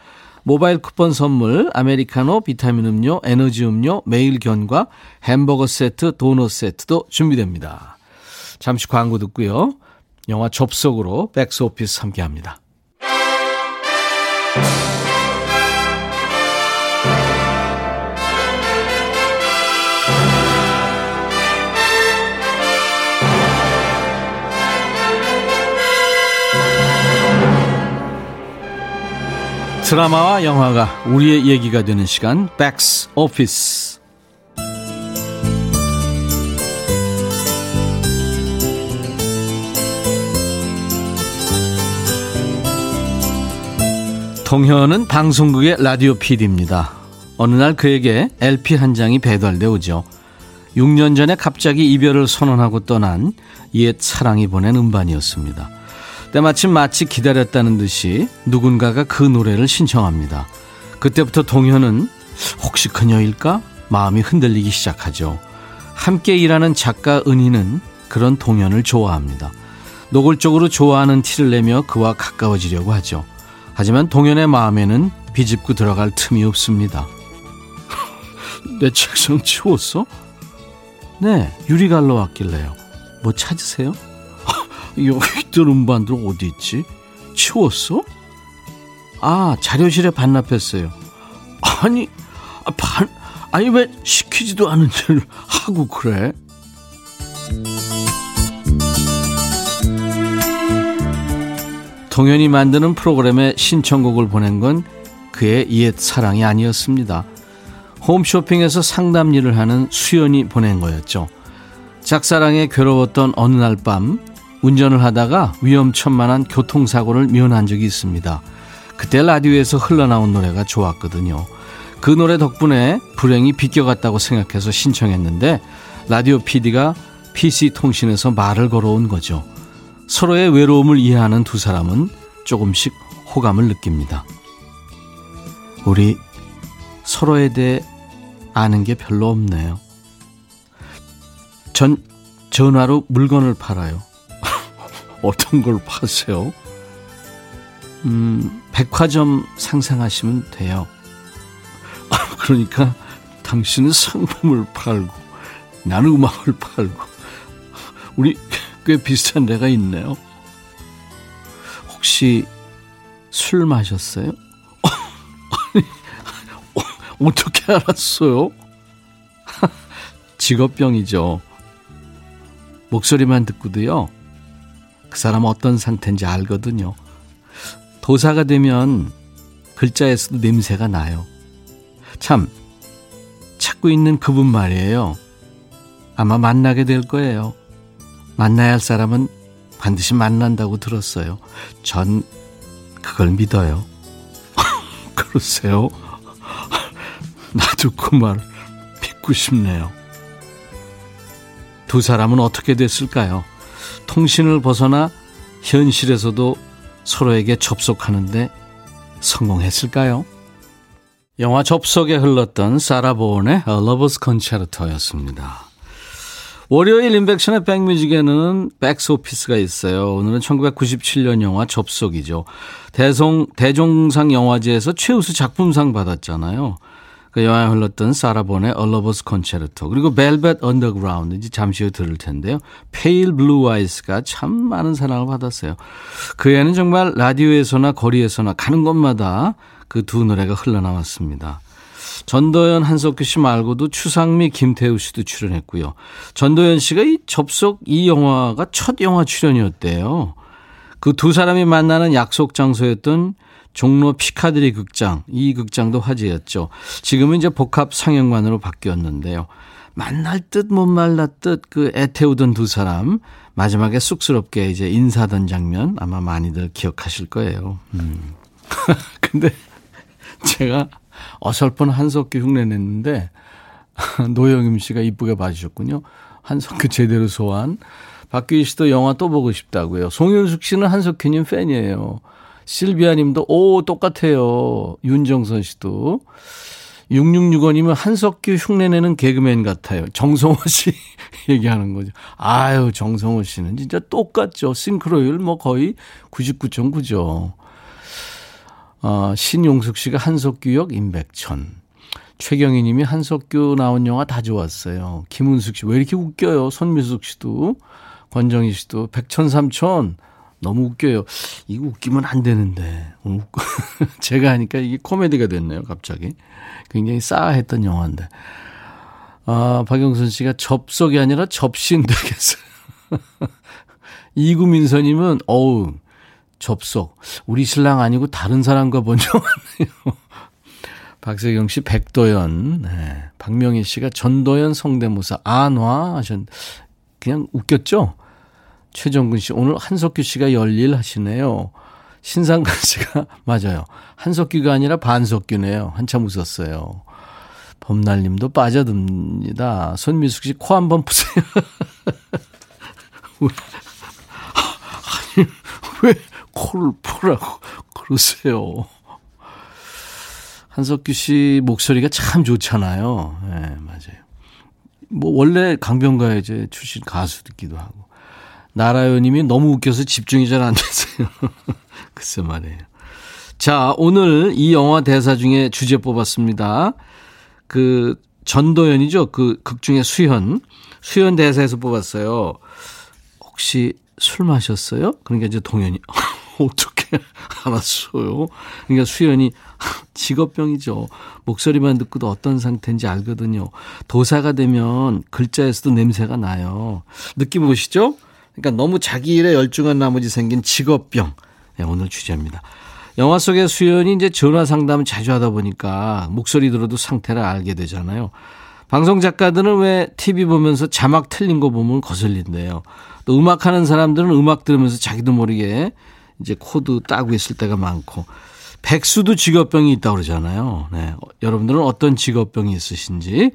모바일 쿠폰 선물, 아메리카노, 비타민 음료, 에너지 음료, 매일 견과, 햄버거 세트, 도넛 세트도 준비됩니다. 잠시 광고 듣고요. 영화 접속으로 백스 오피스 함께 합니다. 드라마와 영화가 우리의 얘기가 되는 시간 백스 오피스 동현은 방송국의 라디오 PD입니다. 어느 날 그에게 LP 한 장이 배달돼 오죠. 6년 전에 갑자기 이별을 선언하고 떠난 옛 사랑이 보낸 음반이었습니다. 때마침 마치 기다렸다는 듯이 누군가가 그 노래를 신청합니다. 그때부터 동현은 혹시 그녀일까? 마음이 흔들리기 시작하죠. 함께 일하는 작가 은희는 그런 동현을 좋아합니다. 노골적으로 좋아하는 티를 내며 그와 가까워지려고 하죠. 하지만 동현의 마음에는 비집고 들어갈 틈이 없습니다. 내 책상 치웠어? 네, 유리 갈러 왔길래요. 뭐 찾으세요? 여기 있던 음반들 어디 있지? 치웠어? 아, 자료실에 반납했어요. 아니, 아, 반, 아니, 왜 시키지도 않은 일 하고 그래? 동현이 만드는 프로그램에 신청곡을 보낸 건 그의 옛 사랑이 아니었습니다. 홈쇼핑에서 상담 일을 하는 수연이 보낸 거였죠. 짝사랑에 괴로웠던 어느 날 밤 운전을 하다가 위험천만한 교통사고를 면한 적이 있습니다. 그때 라디오에서 흘러나온 노래가 좋았거든요. 그 노래 덕분에 불행이 비껴갔다고 생각해서 신청했는데 라디오 PD가 PC통신에서 말을 걸어온 거죠. 서로의 외로움을 이해하는 두 사람은 조금씩 호감을 느낍니다. 우리 서로에 대해 아는 게 별로 없네요. 전 전화로 물건을 팔아요. 어떤 걸 파세요? 음, 백화점 상상하시면 돼요. 그러니까 당신은 상품을 팔고 나는 음악을 팔고 우리 꽤 비슷한 데가 있네요. 혹시 술 마셨어요? 아니, 어떻게 알았어요? 직업병이죠. 목소리만 듣고도요. 그 사람 어떤 상태인지 알거든요. 도사가 되면 글자에서도 냄새가 나요. 참, 찾고 있는 그분 말이에요. 아마 만나게 될 거예요. 만나야 할 사람은 반드시 만난다고 들었어요. 전 그걸 믿어요. 그러세요? 나도 그 말 믿고 싶네요. 두 사람은 어떻게 됐을까요? 통신을 벗어나 현실에서도 서로에게 접속하는데 성공했을까요? 영화 접속에 흘렀던 사라 본의 A Lover's Concerto였습니다. 월요일 인백션의 백뮤직에는 백스오피스가 있어요. 오늘은 1997년 영화 접속이죠. 대송, 대종상 영화제에서 최우수 작품상 받았잖아요. 그 영화에 흘렀던 사라본의 Lover's Concerto 그리고 벨벳 언더그라운드 이제 잠시 후 들을 텐데요. Pale Blue Eyes가 참 많은 사랑을 받았어요. 그 애는 정말 라디오에서나 거리에서나 가는 곳마다 그 두 노래가 흘러나왔습니다. 전도연 한석규 씨 말고도 추상미 김태우 씨도 출연했고요. 전도연 씨가 이 접속 이 영화가 첫 영화 출연이었대요. 그 두 사람이 만나는 약속 장소였던 종로 피카드리 극장, 이 극장도 화제였죠. 지금은 이제 복합 상영관으로 바뀌었는데요. 만날 듯못 말랐 듯그 애태우던 두 사람 마지막에 쑥스럽게 이제 인사던 장면 아마 많이들 기억하실 거예요. 음. 근데 제가 어설픈 한석규 흉내 냈는데 노영임 씨가 이쁘게 봐주셨군요. 한석규 제대로 소환. 박규희 씨도 영화 또 보고 싶다고요. 송윤숙 씨는 한석규님 팬이에요. 실비아 님도, 오, 똑같아요. 윤정선 씨도. 6665님은 한석규 흉내내는 개그맨 같아요. 정성호 씨 얘기하는 거죠. 아유, 정성호 씨는 진짜 똑같죠. 싱크로율 뭐 거의 99.9죠. 어, 신용숙 씨가 한석규 역 임백천. 최경희 님이 한석규 나온 영화 다 좋았어요. 김은숙 씨, 왜 이렇게 웃겨요? 손미숙 씨도, 권정희 씨도, 백천삼천. 너무 웃겨요. 이거 웃기면 안 되는데. 제가 하니까 이게 코미디가 됐네요, 갑자기. 굉장히 싸했던 영화인데. 아, 박영선 씨가 접속이 아니라 접신 되겠어요. 이구민서님은, 어우, 접속. 우리 신랑 아니고 다른 사람과 본 영화네요. 박세경 씨, 백도연. 네. 박명희 씨가 전도연 성대모사. 안화 하셨, 그냥 웃겼죠? 최정근 씨, 오늘 한석규 씨가 열일 하시네요. 신상근 씨가, 맞아요. 한석규가 아니라 반석규네요. 한참 웃었어요. 범날님도 빠져듭니다. 손미숙 씨, 코 한번 푸세요. 아니, 왜 코를 푸라고 그러세요? 한석규 씨 목소리가 참 좋잖아요. 예, 네, 맞아요. 뭐, 원래 강변가요제 출신 가수이기도 하고. 나라요님이 너무 웃겨서 집중이 잘 안 되세요. 글쎄 말이에요. 자, 오늘 이 영화 대사 중에 주제 뽑았습니다. 그, 전도연이죠. 그 극 중에 수현. 수현 대사에서 뽑았어요. 혹시 술 마셨어요? 그러니까 이제 동현이. 어떻게 알았어요? 그러니까 수현이 직업병이죠. 목소리만 듣고도 어떤 상태인지 알거든요. 도사가 되면 글자에서도 냄새가 나요. 느낌 보시죠? 그러니까 너무 자기 일에 열중한 나머지 생긴 직업병. 네, 오늘 주제입니다. 영화 속의 수연이 이제 전화 상담을 자주 하다 보니까 목소리 들어도 상태를 알게 되잖아요. 방송 작가들은 왜 TV 보면서 자막 틀린 거 보면 거슬린대요. 또 음악 하는 사람들은 음악 들으면서 자기도 모르게 이제 코드 따고 있을 때가 많고 백수도 직업병이 있다고 그러잖아요. 네. 여러분들은 어떤 직업병이 있으신지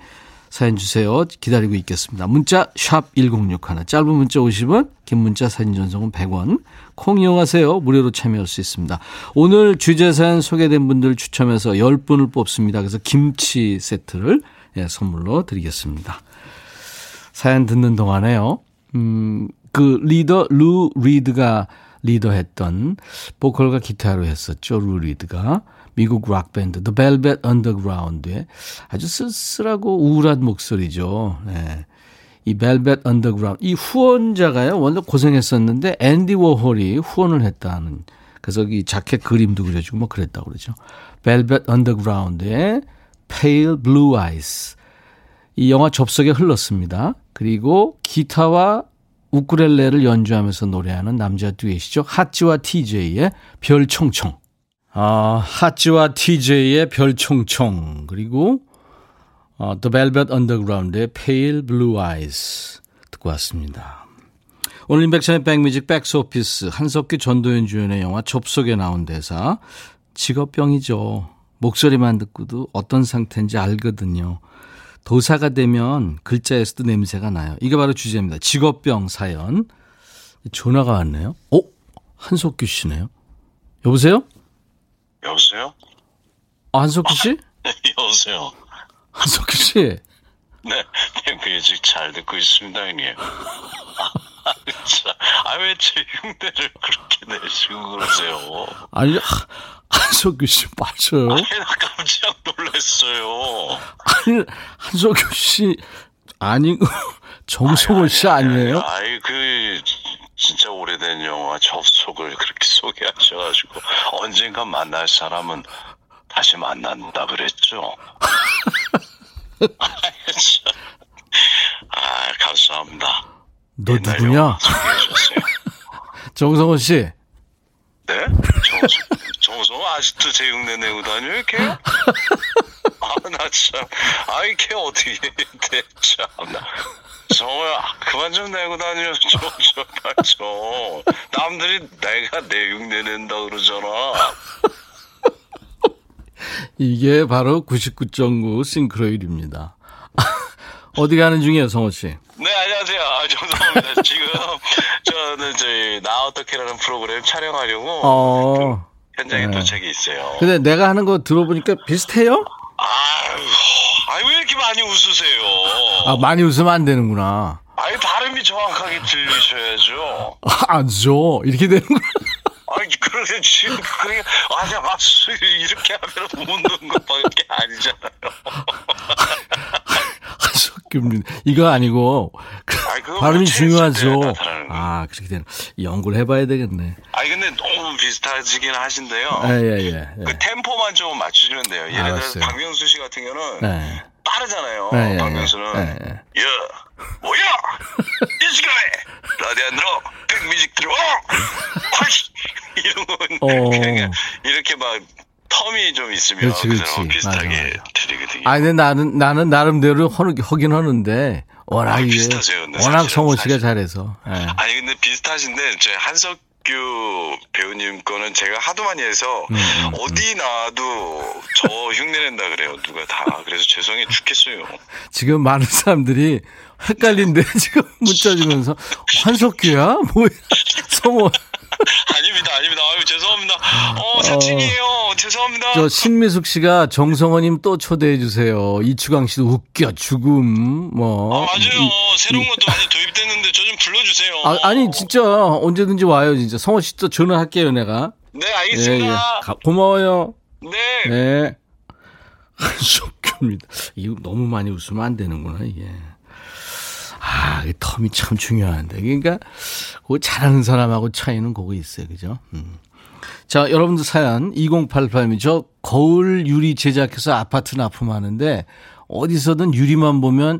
사연 주세요. 기다리고 있겠습니다. 문자 샵 1061, 짧은 문자 50원, 긴 문자 사진 전송은 100원. 콩 이용하세요. 무료로 참여할 수 있습니다. 오늘 주제 사연 소개된 분들 추첨해서 10분을 뽑습니다. 그래서 김치 세트를 예, 선물로 드리겠습니다. 사연 듣는 동안에요. 음, 그 리더 루 리드가 리더했던 보컬과 기타로 했었죠. 루 리드가. 미국 락 밴드 The Velvet Underground의 아주 쓸쓸하고 우울한 목소리죠. 네. 이 Velvet Underground 이 후원자가요. 원래 고생했었는데 앤디 워홀이 후원을 했다는 그래서 이 자켓 그림도 그려주고 뭐 그랬다고 그러죠. Velvet Underground의 Pale Blue Eyes 이 영화 접속에 흘렀습니다. 그리고 기타와 우쿠렐레를 연주하면서 노래하는 남자 듀엣이죠. 핫지와 TJ의 별총총. 아, 핫지와 TJ의 별총총. 그리고 어, The Velvet Underground의 Pale Blue Eyes 듣고 왔습니다. 오늘 인백션의 백뮤직 백스오피스 한석규 전도연 주연의 영화 접속에 나온 대사 직업병이죠. 목소리만 듣고도 어떤 상태인지 알거든요. 도사가 되면 글자에서도 냄새가 나요. 이게 바로 주제입니다. 직업병 사연. 전화가 왔네요. 어? 한석규 씨네요. 여보세요? 여보세요? 아, 한석규 씨? 여보세요? 한석규 씨? 네, 뮤직 잘 듣고 있습니다, 형님. 아, 아, 왜제 흉내를 그렇게 내시고 그러세요? 아니, 한석규 씨 맞아요? 아니, 나 깜짝 놀랐어요. 아니, 한석규 씨 아니고 정성호 씨 아니에요? 아이, 그, 진짜 오래된 영화 접속을 그렇게 소개하셔가지고 언젠가 만날 사람은 다시 만난다 그랬죠. 아, 감사합니다. 너 누구냐? 정성호 씨. 네? 정성호 아직도 제 흉내 내고 다녀요, 걔? 아, 나 참. 아이, 걔 어떻게 돼, 참나. 정호야, 그만 좀 내고 다녀, 좀, 제발 좀. 남들이 내가 내 흉내 낸다 그러잖아. 이게 바로 99.9 싱크로율입니다. 어디 가는 중이에요, 성호 씨? 네, 안녕하세요. 아, 죄송합니다. 지금 저는 저희 나 어떻게라는 프로그램 촬영하려고 어. 현장에 네. 도착해 있어요. 근데 내가 하는 거 들어보니까 비슷해요? 아유, 아유 왜 이렇게 많이 웃으세요? 아, 많이 웃으면 안 되는구나. 아유 발음이 정확하게 들리셔야죠. 아, 죠 이렇게 되는구나. 아니 그러게 지금 그게 아니야 맞수 이렇게 하면 웃는 것밖에 아니잖아요. 이거 아니고. 그 그거 발음이 뭐 중요하죠. 아, 그렇게 되는. 연구를 해봐야 되겠네. 아니 근데 너무 비슷하시긴 하신데요. 예, 예, 예. 예. 그 템포만 좀 맞추시면 돼요. 예를 들어서 알았어요. 박명수 씨 같은 경우는 네. 빠르잖아요. 예, 예, 예. 박명수는 예, 예. 야 뭐야 이 시간에 라디오 안 들어 백뮤직 들어 이런 건 어. 그냥 이렇게 막 텀이 좀 있으면 그렇지, 그 그렇지. 비슷하게 맞아, 맞아. 들리거든요. 아니, 근데 나는, 나는 나름대로 허, 하긴 하는데, 워낙 아, 이게, 워낙 성호 씨가 사실. 잘해서. 예. 아니 근데 비슷하신데 제 한석규 배우님 거는 제가 하도 많이 해서 음, 어디 나와도 저 흉내낸다 그래요 누가 다 그래서 죄송해 죽겠어요 지금 많은 사람들이 헷갈린데, 지금 문자 주면서, 환석규야? 뭐야? 성호. 아닙니다 아닙니다 아유 죄송합니다 어 사칭이에요 죄송합니다 저 신미숙 씨가 정성호님 또 초대해 주세요. 이추강 씨도 웃겨 죽음 뭐. 아 맞아요 이- 새로운 이- 것도 많이 도입됐는데 저 좀 불러주세요 아, 아니 진짜 언제든지 와요 진짜. 성호 씨또 전화할게요 내가. 네 예, 예. 알겠습니다 가- 고마워요. 네. 네. 한석규입니다. 이거 너무 많이 웃으면 안 되는구나 이게. 아, 이 텀이 참 중요한데. 그러니까 그 잘하는 사람하고 차이는 그거 있어요, 그죠? 음. 자, 여러분들 사연 2088님 저 거울 유리 제작해서 아파트 납품하는데 어디서든 유리만 보면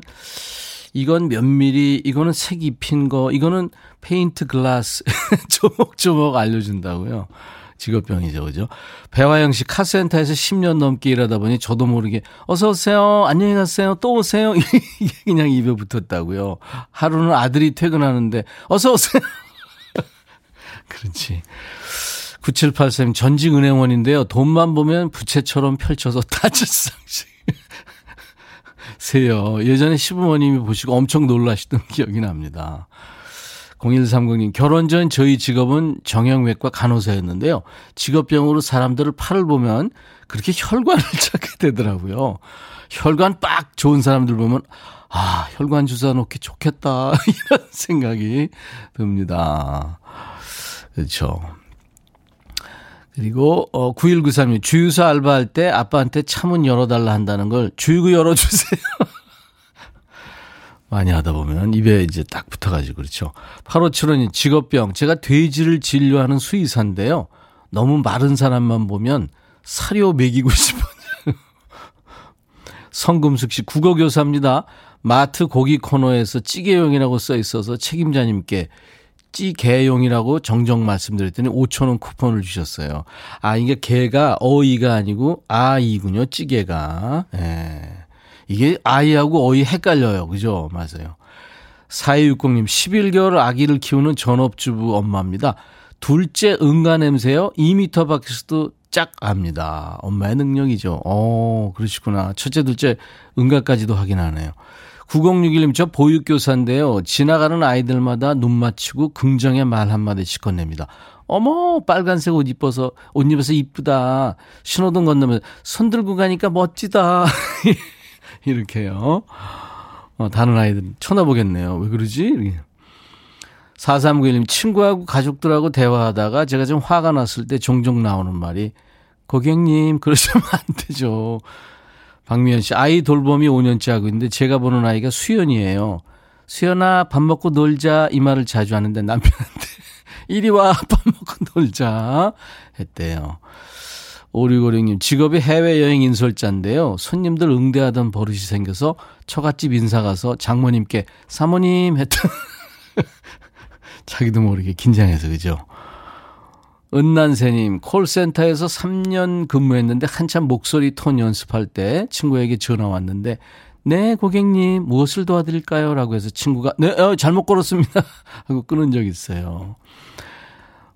이건 몇 미리, 이거는 색 입힌 거, 이거는 페인트 글라스 조목조목 알려준다고요. 직업병이죠, 그죠? 배화영 씨 카센터에서 10년 넘게 일하다 보니 저도 모르게 어서 오세요, 안녕히 가세요, 또 오세요 이게 그냥 입에 붙었다고요. 하루는 아들이 퇴근하는데 어서 오세요. 그렇지. 9783 전직 은행원인데요. 돈만 보면 부채처럼 펼쳐서 다칠상식. 세요. 예전에 시부모님이 보시고 엄청 놀라시던 기억이 납니다. 0130님, 결혼 전 저희 직업은 정형외과 간호사였는데요. 직업병으로 사람들을 팔을 보면 그렇게 혈관을 찾게 되더라고요. 혈관 빡 좋은 사람들 보면, 아, 혈관 주사 놓기 좋겠다. 이런 생각이 듭니다. 그렇죠. 그리고 어 9193님 주유소 알바할 때 아빠한테 차 문 열어달라 한다는 걸 주유구 열어주세요. 많이 하다 보면 입에 이제 딱 붙어가지고 그렇죠. 8575님 직업병 제가 돼지를 진료하는 수의사인데요. 너무 마른 사람만 보면 사료 먹이고 싶어요. 성금숙 씨 국어교사입니다. 마트 고기 코너에서 찌개용이라고 써 있어서 책임자님께 찌개용이라고 정정 말씀드렸더니 5천원 쿠폰을 주셨어요. 아, 이게 개가 어이가 아니고 아이군요, 찌개가. 예. 이게 아이하고 어이 헷갈려요. 그죠? 맞아요. 4260님, 11개월 아기를 키우는 전업주부 엄마입니다. 둘째 응가 냄새요? 2미터 밖에서도 짝 압니다. 엄마의 능력이죠. 어, 그러시구나. 첫째, 둘째 응가까지도 확인하네요. 9061님, 저 보육교사인데요. 지나가는 아이들마다 눈 맞추고 긍정의 말 한마디씩 건넵니다. 어머, 빨간색 옷 입어서, 옷 입어서 이쁘다. 신호등 건너면 손 들고 가니까 멋지다. 이렇게요. 어, 다른 아이들 쳐다보겠네요. 왜 그러지? 이렇게. 4391님, 친구하고 가족들하고 대화하다가 제가 좀 화가 났을 때 종종 나오는 말이, 고객님, 그러시면 안 되죠. 박미연 씨, 아이 돌봄이 5년째 하고 있는데 제가 보는 아이가 수연이에요. 수연아, 밥 먹고 놀자. 이 말을 자주 하는데 남편한테, 이리 와, 밥 먹고 놀자. 했대요. 5656님, 직업이 해외여행 인솔자인데요. 손님들 응대하던 버릇이 생겨서 처갓집 인사 가서 장모님께 사모님 했던 자기도 모르게 긴장해서 그죠. 은난새님, 콜센터에서 3년 근무했는데 한참 목소리 톤 연습할 때 친구에게 전화 왔는데, 네, 고객님, 무엇을 도와드릴까요? 라고 해서 친구가, 네, 어, 잘못 걸었습니다. 하고 끊은 적 있어요.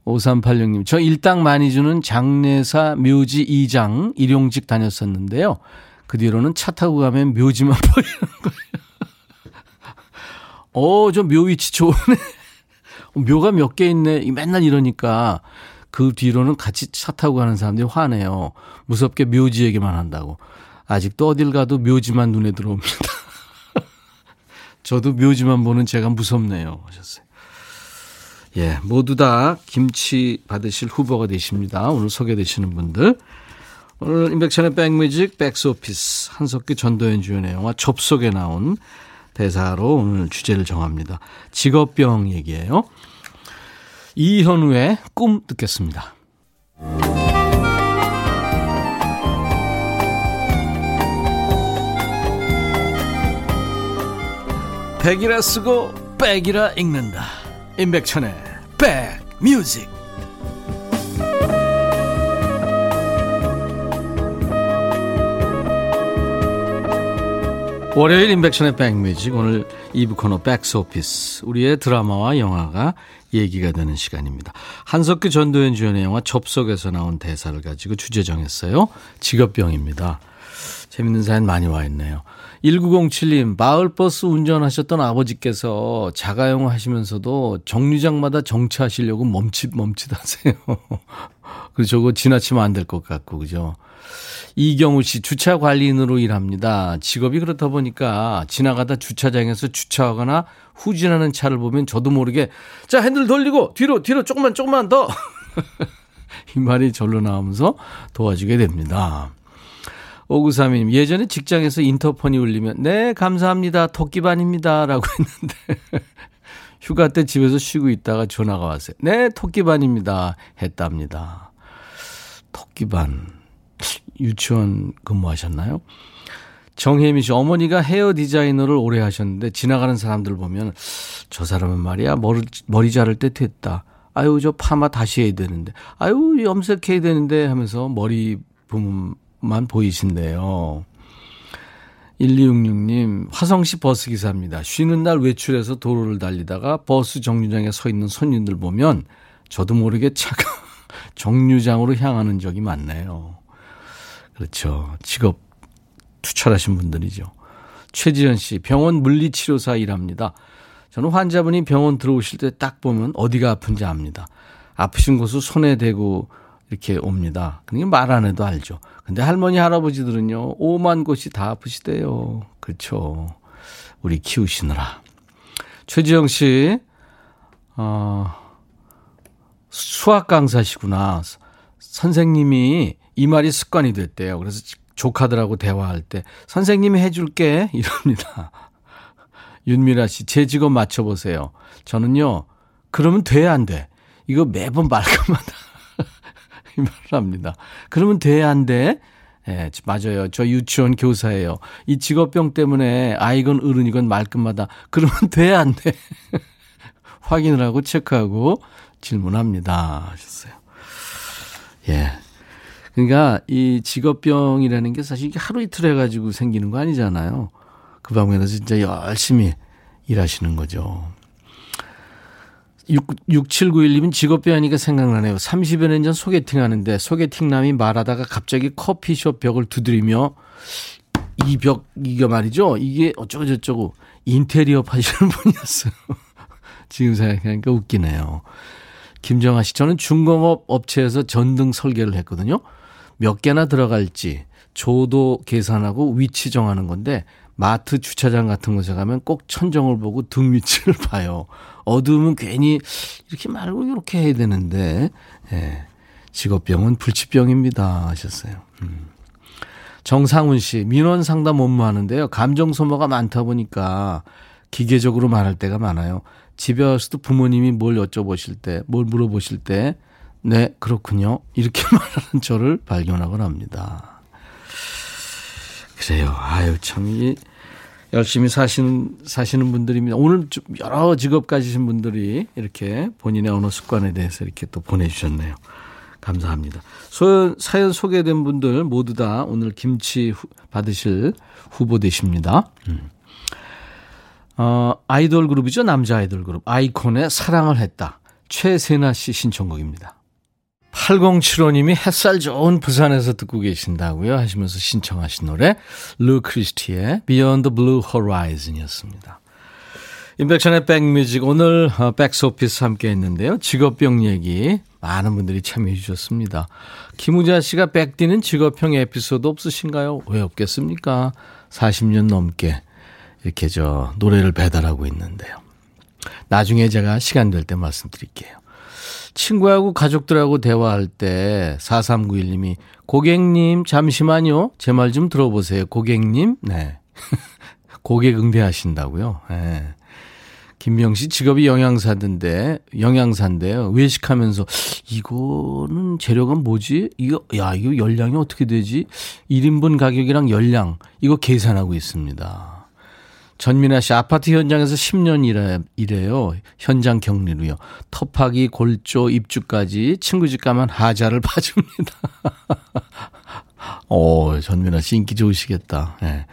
5386님, 저 일당 많이 주는 장례사 묘지 2장 일용직 다녔었는데요. 그 뒤로는 차 타고 가면 묘지만 보이는 거예요. 어, 저 묘 위치 좋으네. 묘가 몇 개 있네. 맨날 이러니까 그 뒤로는 같이 차 타고 가는 사람들이 화내요. 무섭게 묘지 얘기만 한다고. 아직도 어딜 가도 묘지만 눈에 들어옵니다. 저도 묘지만 보는 제가 무섭네요. 하셨어요. 예, 모두 다 김치 받으실 후보가 되십니다. 오늘 소개되시는 분들. 오늘 인백션의 백뮤직 백스오피스 한석규 전도연 주연의 영화 접속에 나온 대사로 오늘 주제를 정합니다. 직업병 얘기예요. 이현우의 꿈 듣겠습니다. 백이라 쓰고 백이라 읽는다. 임백천의 백뮤직. 월요일 인백션의 백뮤직 오늘 2부 코너 백스오피스 우리의 드라마와 영화가 얘기가 되는 시간입니다. 한석규 전도연 주연의 영화 접속에서 나온 대사를 가지고 주제 정했어요. 직업병입니다. 재밌는 사연 많이 와 있네요. 1907님, 마을버스 운전하셨던 아버지께서 자가용 하시면서도 정류장마다 정차하시려고 멈칫 멈칫 하세요. 그리고 저거 지나치면 안 될 것 같고, 그죠? 이경우 씨 주차 관리인으로 일합니다. 직업이 그렇다 보니까 지나가다 주차장에서 주차하거나 후진하는 차를 보면 저도 모르게 자 핸들 돌리고 뒤로 뒤로 조금만 조금만 더 이 말이 절로 나오면서 도와주게 됩니다. 5932님, 예전에 직장에서 인터폰이 울리면, 네, 감사합니다. 토끼반입니다. 라고 했는데, 휴가 때 집에서 쉬고 있다가 전화가 왔어요. 네, 토끼반입니다. 했답니다. 토끼반. 유치원 근무하셨나요? 정혜미 씨, 어머니가 헤어 디자이너를 오래 하셨는데 지나가는 사람들 보면 저 사람은 말이야 머리, 머리 자를 때 됐다. 아유, 저 파마 다시 해야 되는데. 아유, 염색해야 되는데 하면서 머리 부분 만 보이신대요. 1266님, 화성시 버스 기사입니다. 쉬는 날 외출해서 도로를 달리다가 버스 정류장에 서 있는 손님들 보면 저도 모르게 차가 정류장으로 향하는 적이 많네요. 그렇죠. 직업 투철하신 분들이죠. 최지현 씨, 병원 물리치료사 일합니다. 저는 환자분이 병원 들어오실 때 딱 보면 어디가 아픈지 압니다. 아프신 곳을 손에 대고 이렇게 옵니다. 그러니까 말안 해도 알죠. 근데 할머니, 할아버지들은요, 오만 곳이 다 아프시대요. 그렇죠. 우리 키우시느라. 최지영 씨, 어, 수학 강사시구나. 선생님이 이 말이 습관이 됐대요. 그래서 조카들하고 대화할 때 선생님이 해줄게 이럽니다. 윤미라 씨, 제 직업 맞춰보세요. 저는요, 그러면 돼, 안 돼? 이거 매번 말끝마다 이 말을 합니다. 그러면 돼, 안 돼? 예, 네, 맞아요. 저 유치원 교사예요. 이 직업병 때문에 아이건 어른이건 말끝마다 그러면 돼, 안 돼? 확인을 하고 체크하고 질문합니다. 하셨어요. 예. 그러니까 이 직업병이라는 게 사실 이게 하루 이틀 해가지고 생기는 거 아니잖아요. 그 방면에서 진짜 열심히 일하시는 거죠. 6, 6791님은 직업병 하니까 생각나네요. 30여 년 전 소개팅 하는데 소개팅남이 말하다가 갑자기 커피숍 벽을 두드리며 이 벽, 이게 말이죠. 이게 어쩌고저쩌고 인테리어 파시는 분이었어요. 지금 생각하니까 웃기네요. 김정아 씨, 저는 중공업 업체에서 전등 설계를 했거든요. 몇 개나 들어갈지 조도 계산하고 위치 정하는 건데 마트 주차장 같은 곳에 가면 꼭 천정을 보고 등 위치를 봐요. 어두우면 괜히 이렇게 말고 이렇게 해야 되는데 예. 직업병은 불치병입니다 하셨어요. 음. 정상훈 씨 민원 상담 업무 하는데요. 감정 소모가 많다 보니까 기계적으로 말할 때가 많아요. 집에 와서도 부모님이 뭘 여쭤보실 때, 뭘 물어보실 때, 네, 그렇군요. 이렇게 말하는 저를 발견하곤 합니다. 그래요. 아유, 참, 이, 열심히 사시는, 사시는 분들입니다. 오늘 좀 여러 직업 가지신 분들이 이렇게 본인의 언어 습관에 대해서 이렇게 또 보내주셨네요. 감사합니다. 소, 사연 소개된 분들 모두 다 오늘 김치 후, 받으실 후보 되십니다. 음. 어, 아이돌 그룹이죠. 남자 아이돌 그룹. 아이콘의 사랑을 했다. 최세나 씨 신청곡입니다. 8075님이 햇살 좋은 부산에서 듣고 계신다고요 하시면서 신청하신 노래 루 크리스티의 Beyond the Blue Horizon 이었습니다. 인백션의 백뮤직 오늘 어, 백스오피스 함께 했는데요. 직업병 얘기 많은 분들이 참여해 주셨습니다. 김우자 씨가 백디는 직업형 에피소드 없으신가요? 왜 없겠습니까? 40년 넘게 이렇게 저 노래를 배달하고 있는데요. 나중에 제가 시간 될 때 말씀드릴게요. 친구하고 가족들하고 대화할 때 4391님이 고객님 잠시만요. 제 말 좀 들어보세요. 고객님. 네. 고객 응대하신다고요. 네. 김명 씨 직업이 영양사인데 영양사인데요. 외식하면서 이거는 재료가 뭐지? 이거 야 이거 열량이 어떻게 되지? 1인분 가격이랑 열량 이거 계산하고 있습니다. 전민아 씨 아파트 현장에서 10년 일해, 일해요. 현장 격리로요. 터파기, 골조, 입주까지 친구 집 가면 하자를 봐줍니다. 오, 전민아 씨 인기 좋으시겠다. 네.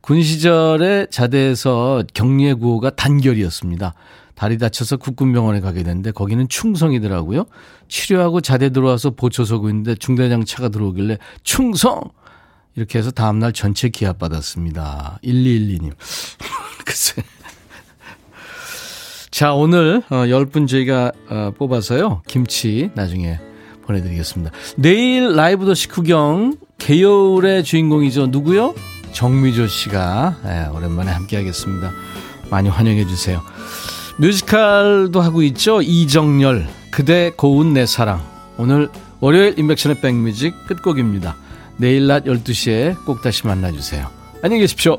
군 시절에 자대에서 격리의 구호가 단결이었습니다. 다리 다쳐서 국군병원에 가게 됐는데 거기는 충성이더라고요. 치료하고 자대 들어와서 보초 서고 있는데 중대장 차가 들어오길래 충성! 이렇게 해서 다음날 전체 기합 받았습니다. 1212님. 글쎄. 자, 오늘 어, 10분 저희가 어, 뽑아서요. 김치 나중에 보내드리겠습니다. 내일 라이브 더시 구경 개요울의 주인공이죠. 누구요? 정미조 씨가 네, 오랜만에 함께 하겠습니다. 많이 환영해 주세요. 뮤지컬도 하고 있죠. 이정열 그대 고운 내 사랑 오늘 월요일 인백션의 백뮤직 끝곡입니다. 내일 낮 12시에 꼭 다시 만나주세요. 안녕히 계십시오.